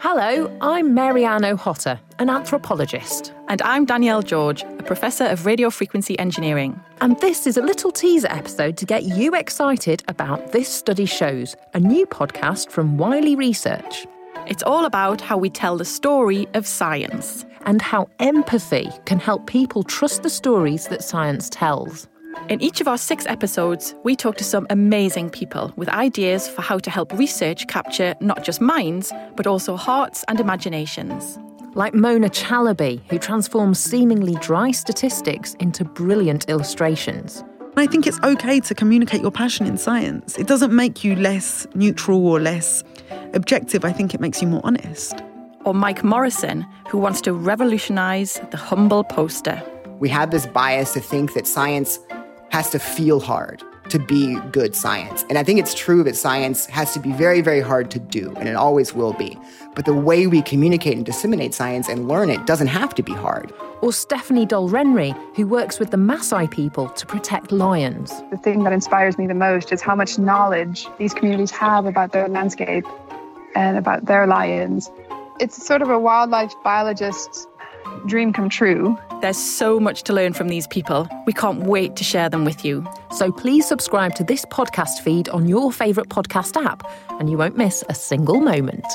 Hello, I'm Mary-Ann Ochota, an anthropologist. And I'm Danielle George, a professor of radio frequency engineering. And this is a little teaser episode to get you excited about This Study Shows, a new podcast from Wiley Research. It's all about how we tell the story of science and how empathy can help people trust the stories that science tells. In each of our six episodes, we talk to some amazing people with ideas for how to help research capture not just minds, but also hearts and imaginations. Like Mona Chalabi, who transforms seemingly dry statistics into brilliant illustrations. I think it's okay to communicate your passion in science. It doesn't make you less neutral or less objective. I think it makes you more honest. Or Mike Morrison, who wants to revolutionise the humble poster. We have this bias to think that science has to feel hard to be good science. And I think it's true that science has to be very, very hard to do, and it always will be. But the way we communicate and disseminate science and learn it doesn't have to be hard. Or Stephanie Dolrenry, who works with the Maasai people to protect lions. The thing that inspires me the most is how much knowledge these communities have about their landscape and about their lions. It's sort of a wildlife biologist's dream come true. There's so much to learn from these people. We can't wait to share them with you. So please subscribe to this podcast feed on your favourite podcast app, and you won't miss a single moment.